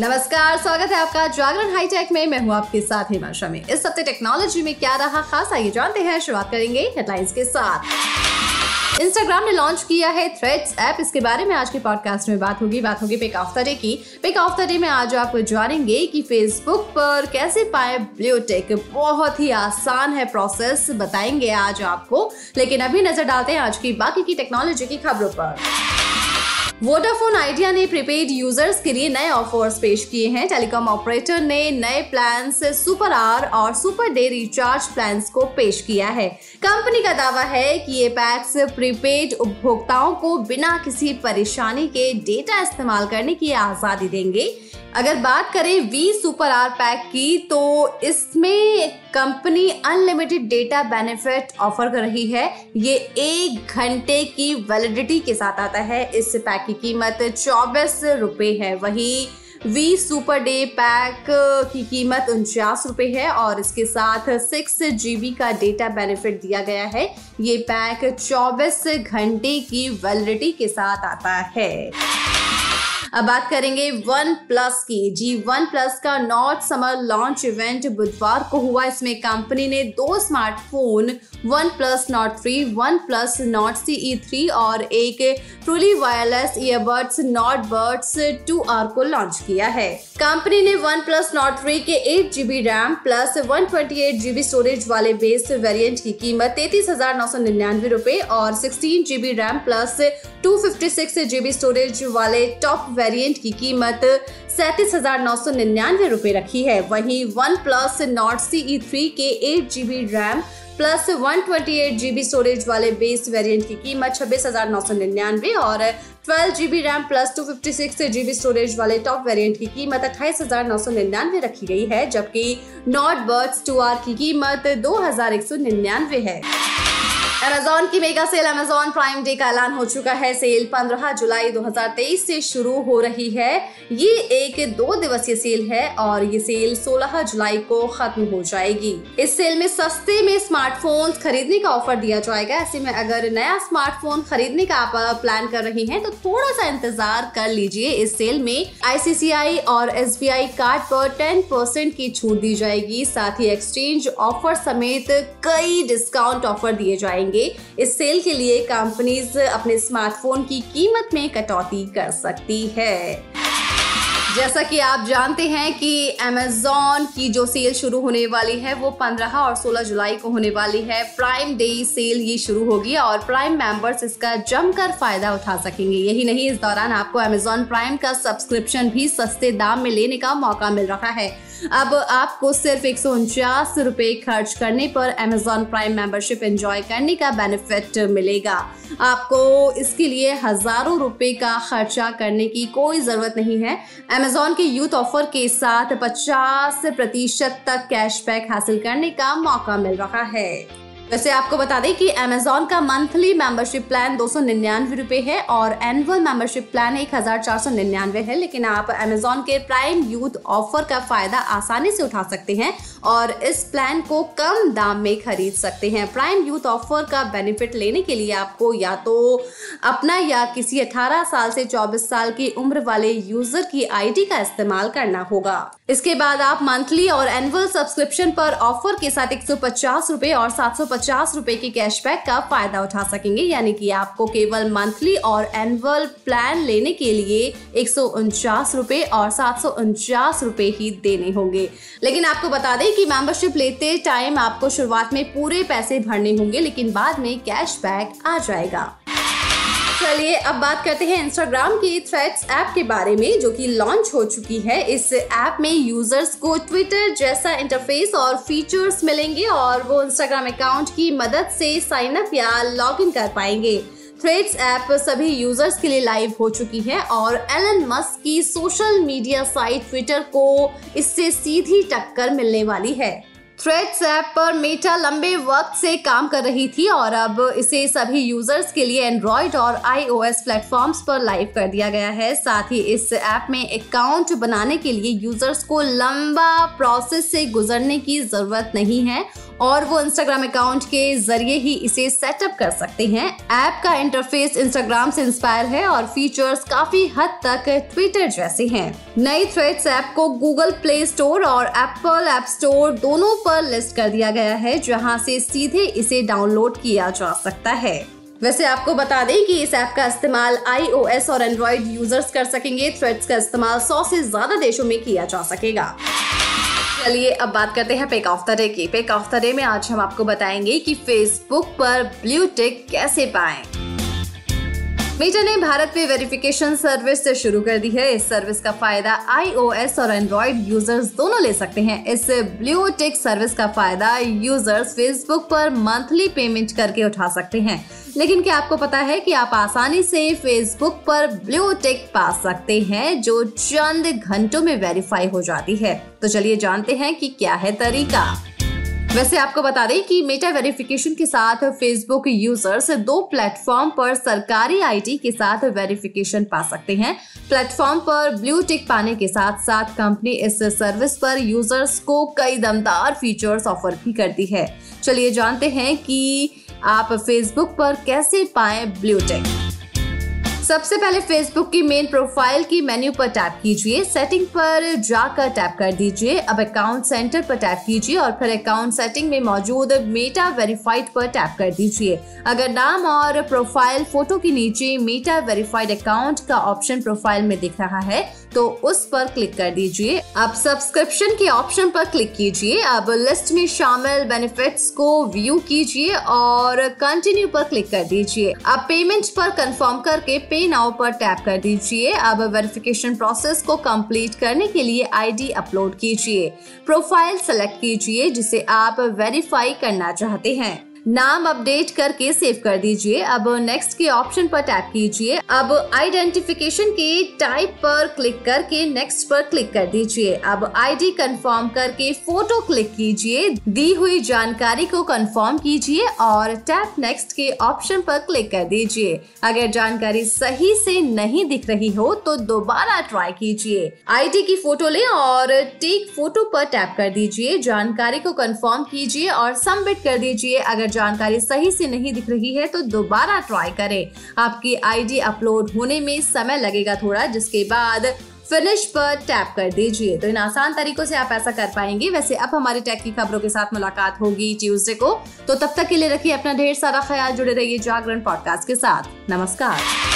नमस्कार, स्वागत है आपका जागरण हाईटेक में। मैं हूँ आपके साथ हेमा शमी इस हफ़्ते टेक्नोलॉजी में क्या रहा खास, आइए जानते हैं। शुरुआत करेंगे हेडलाइंस के साथ। इंस्टाग्राम ने लॉन्च किया है थ्रेड्स ऐप इसके बारे में आज के पॉडकास्ट में बात होगी। बात होगी पिक ऑफ़ द डे की। पिक ऑफ़ द डे में आज आप जानेंगे कि फेसबुक पर कैसे पाए ब्लू बहुत ही आसान है प्रोसेस बताएँगे आज आपको। लेकिन अभी नज़र डालते हैं आज की बाकी की टेक्नोलॉजी की खबरों पर। वोडाफोन आइडिया ने प्रीपेड यूज़र्स के लिए नए ऑफर्स पेश किए हैं। टेलीकॉम ऑपरेटर ने नए प्लान सुपर आर और सुपर डे रिचार्ज प्लान को पेश किया है। कंपनी का दावा है कि ये पैक्स प्रीपेड उपभोक्ताओं को बिना किसी परेशानी के डेटा इस्तेमाल करने की आज़ादी देंगे। अगर बात करें वी सुपर आर पैक की तो इसमें company unlimited data benefit offer कर रही है। ये एक घंटे की वैलिडिटी के साथ आता है। इस पैक की कीमत चौबीस रुपये है। वही वी सुपर डे पैक की कीमत उनचास रुपये है और इसके साथ सिक्स जीबी का डेटा बेनिफिट दिया गया है। ये पैक 24 घंटे की वैलिडिटी के साथ आता है। अब बात करेंगे वन प्लस की। जी वन प्लस का नॉर्थ समर लॉन्च इवेंट बुधवार को हुआ। इसमें कंपनी ने दो smartphone one plus Nord three, one plus Nord C, E three, और एक truly wireless earbuds Nord buds two R को लॉन्च किया है। कंपनी ने वन प्लस नॉट थ्री के eight GB RAM plus one twenty eight GB storage वाले base variant की कीमत तैतीस हज़ार नौ सौ निन्यानवे रूपए और sixteen GB RAM plus two fifty six GB storage वाले टॉप वेरिएंट की कीमत सैतीस हज़ार नौ सौ निन्यानवे रूपए रखी है। वहीं one plus Nord C, E three के eight GB RAM plus one twenty eight GB storage वाले बेस वेरिएंट की कीमत छब्बीस हज़ार नौ सौ निन्यानवे और twelve GB RAM plus two fifty six GB storage वाले टॉप वेरिएंट की कीमत अट्ठाईस हज़ार नौ सौ निन्यानवे रखी गई है, जबकि नॉट बर्ड्स टू आर की कीमत दो हज़ार एक सौ निन्यानवे है। अमेजोन की mega sale Amazon prime day का ऐलान हो चुका है। सेल 15 जुलाई 2023 से शुरू हो रही है। ये एक दो दिवसीय सेल है और ये सेल 16 जुलाई को खत्म हो जाएगी। इस सेल में सस्ते में स्मार्टफ़ोन खरीदने का ऑफ़र दिया जाएगा। ऐसे में अगर नया स्मार्टफ़ोन खरीदने का आप प्लान कर रही हैं तो थोड़ा सा इंतज़ार कर लीजिए। इस सेल में आईसीसीआई और SBI कार्ड पर टेन परसेंट की छूट दी जाएगी। साथ ही एक्सचेंज ऑफ़र समेत कई डिस्काउंट ऑफ़र दिए जाएँगे। जाएँगे इस सेल के लिए कंपनीज़ अपने स्मार्टफ़ोन की कीमत में कटौती कर सकती है। जैसा कि आप जानते हैं कि Amazon की जो सेल शुरू होने वाली है, वो 15 और 16 जुलाई को होने वाली है। प्राइम डे सेल ये शुरू होगी और प्राइम मेंबर्स इसका जमकर फ़ायदा उठा सकेंगे। यही नहीं, इस दौरान आपको Amazon प्राइम का सब्सक्रिप्शन भी सस्ते दाम में लेने का मौका मिल रहा है। अब आपको सिर्फ़ एक रुपए खर्च करने पर अमेजॉन प्राइम मेंबरशिप एंजॉय करने का बेनिफिट मिलेगा। आपको इसके लिए हज़ारों रुपए का खर्चा करने की कोई ज़रूरत नहीं है। अमेजॉन के यूथ ऑफ़र के साथ 50 प्रतिशत तक कैशबैक हासिल करने का मौका मिल रहा है। वैसे आपको बता दें कि Amazon का मंथली मेंबरशिप प्लान दो सौ है और एनुअल मेंबरशिप प्लान एक हज़ार चार सौ निन्यानवे है। लेकिन आप Amazon के प्राइम यूथ ऑफ़र का फ़ायदा आसानी से उठा सकते हैं और इस प्लान को कम दाम में खरीद सकते हैं। प्राइम यूथ ऑफ़र का बेनिफिट लेने के लिए आपको या तो अपना या किसी 18 साल से 24 साल की उम्र वाले यूज़र की आईडी का इस्तेमाल करना होगा। इसके बाद आप मंथली और एनुअल सब्सक्रिप्शन पर ऑफ़र के साथ एक सौ और सात सौ पचास रुपए के कैशबैक का फ़ायदा उठा सकेंगे, यानी कि आपको केवल मंथली और एनुअल प्लान लेने के लिए एक सौ और सात सौ ही देने होंगे। लेकिन आपको बता दें कि मेंबरशिप लेते टाइम आपको शुरुआत में पूरे पैसे भरने होंगे, लेकिन बाद में कैशबैक आ जाएगा। चलिए अब बात करते हैं इंस्टाग्राम की थ्रेड्स ऐप के बारे में, जो कि लॉन्च हो चुकी है। इस ऐप में यूज़र्स को ट्विटर जैसा इंटरफेस और फीचर्स मिलेंगे और वो इंस्टाग्राम अकाउंट की मदद से साइन अप या लॉग इन कर पाएँगे। थ्रेड्स ऐप सभी यूज़र्स के लिए लाइव हो चुकी है और एलन मस्क की सोशल मीडिया साइट ट्विटर को इससे सीधी टक्कर मिलने वाली है। थ्रेड्स ऐप पर मेटा लंबे वक्त से काम कर रही थी और अब इसे सभी यूज़र्स के लिए एंड्रॉयड और आईओएस प्लेटफॉर्म्स पर लाइव कर दिया गया है। साथ ही इस ऐप में अकाउंट बनाने के लिए यूज़र्स को लंबा प्रोसेस से गुजरने की ज़रूरत नहीं है और वो इंस्टाग्राम अकाउंट के ज़रिए ही इसे सेटअप कर सकते हैं। ऐप का इंटरफेस इंस्टाग्राम से इंस्पायर है और फीचर्स काफ़ी हद तक ट्विटर जैसे हैं। नई थ्रेड्स ऐप को गूगल प्ले स्टोर और एप्पल ऐप स्टोर दोनों पर लिस्ट कर दिया गया है, जहाँ से सीधे इसे डाउनलोड किया जा सकता है। वैसे आपको बता दें कि इस ऐप का इस्तेमाल आईओएस और एंड्रॉइड यूज़र्स कर सकेंगे। थ्रेड्स का इस्तेमाल सौ से ज़्यादा देशों में किया जा सकेगा। चलिए अब बात करते हैं पेक ऑफ़ द डे की। पेक ऑफ़ द डे में आज हम आपको बताएँगे कि फेसबुक पर ब्लू टिक कैसे पाएँ। मीटा ने भारत में वेरिफिकेशन सर्विस शुरू कर दी है। इस सर्विस का फ़ायदा आईओएस और एंड्रॉइड यूज़र्स दोनों ले सकते हैं। इस ब्लू टिक सर्विस का फ़ायदा यूज़र्स फेसबुक पर मंथली पेमेंट करके उठा सकते हैं। लेकिन क्या आपको पता है कि आप आसानी से फेसबुक पर ब्लू टिक पा सकते हैं, जो चंद घंटों में वेरीफाई हो जाती है? तो चलिए जानते हैं कि क्या है तरीका। वैसे आपको बता दें कि मेटा वेरिफिकेशन के साथ फेसबुक यूज़र्स दो प्लेटफॉर्म पर सरकारी आईडी के साथ वेरिफिकेशन पा सकते हैं। प्लेटफॉर्म पर ब्लू टिक पाने के साथ साथ कंपनी इस सर्विस पर यूज़र्स को कई दमदार फीचर्स ऑफ़र भी करती है। चलिए जानते हैं कि आप फेसबुक पर कैसे पाएँ ब्लू टिक सबसे पहले फेसबुक की मेन प्रोफ़ाइल की मेन्यू पर टैप कीजिए। सेटिंग पर जाकर टैप कर दीजिए। अब अकाउंट सेंटर पर टैप कीजिए और फिर अकाउंट सेटिंग में मौजूद मेटा वेरीफाइड पर टैप कर दीजिए। अगर नाम और प्रोफ़ाइल फ़ोटो के नीचे मेटा वेरीफाइड अकाउंट का ऑप्शन प्रोफ़ाइल में दिख रहा है तो उस पर क्लिक कर दीजिए। अब सब्सक्रिप्शन के ऑप्शन पर क्लिक कीजिए। अब लिस्ट में शामिल बेनिफिट्स को व्यू कीजिए और कंटिन्यू पर क्लिक कर दीजिए। अब पेमेंट पर कंफर्म करके पे नाउ पर टैप कर दीजिए। अब वेरिफिकेशन प्रोसेस को कंप्लीट करने के लिए आईडी अपलोड कीजिए। प्रोफ़ाइल सेलेक्ट कीजिए, जिसे आप वेरीफाई करना चाहते हैं। नाम अपडेट करके सेव कर दीजिए। अब नेक्स्ट के ऑप्शन पर टैप कीजिए। अब आइडेंटिफिकेशन के टाइप पर क्लिक करके नेक्स्ट पर क्लिक कर दीजिए। अब आईडी कंफर्म करके फ़ोटो क्लिक कीजिए। दी हुई जानकारी को कंफर्म कीजिए और टैप नेक्स्ट के ऑप्शन पर क्लिक कर दीजिए। अगर जानकारी सही से नहीं दिख रही हो तो दोबारा ट्राई कीजिए। आईडी की फ़ोटो ले और टेक फ़ोटो पर टैप कर दीजिए। जानकारी को कंफर्म कीजिए और सबमिट कर दीजिए। अगर जानकारी सही से नहीं दिख रही है तो दोबारा ट्राई करें। आपकी आईडी अपलोड होने में समय लगेगा थोड़ा, जिसके बाद फिनिश पर टैप कर दीजिए। तो इन आसान तरीकों से आप ऐसा कर पाएँगे। वैसे अब हमारी टेक की खबरों के साथ मुलाकात होगी ट्यूसडे को। तो तब तक के लिए रखिए अपना ढेर सारा ख्याल, जुड़े रहिए जागरण पॉडकास्ट के साथ। नमस्कार।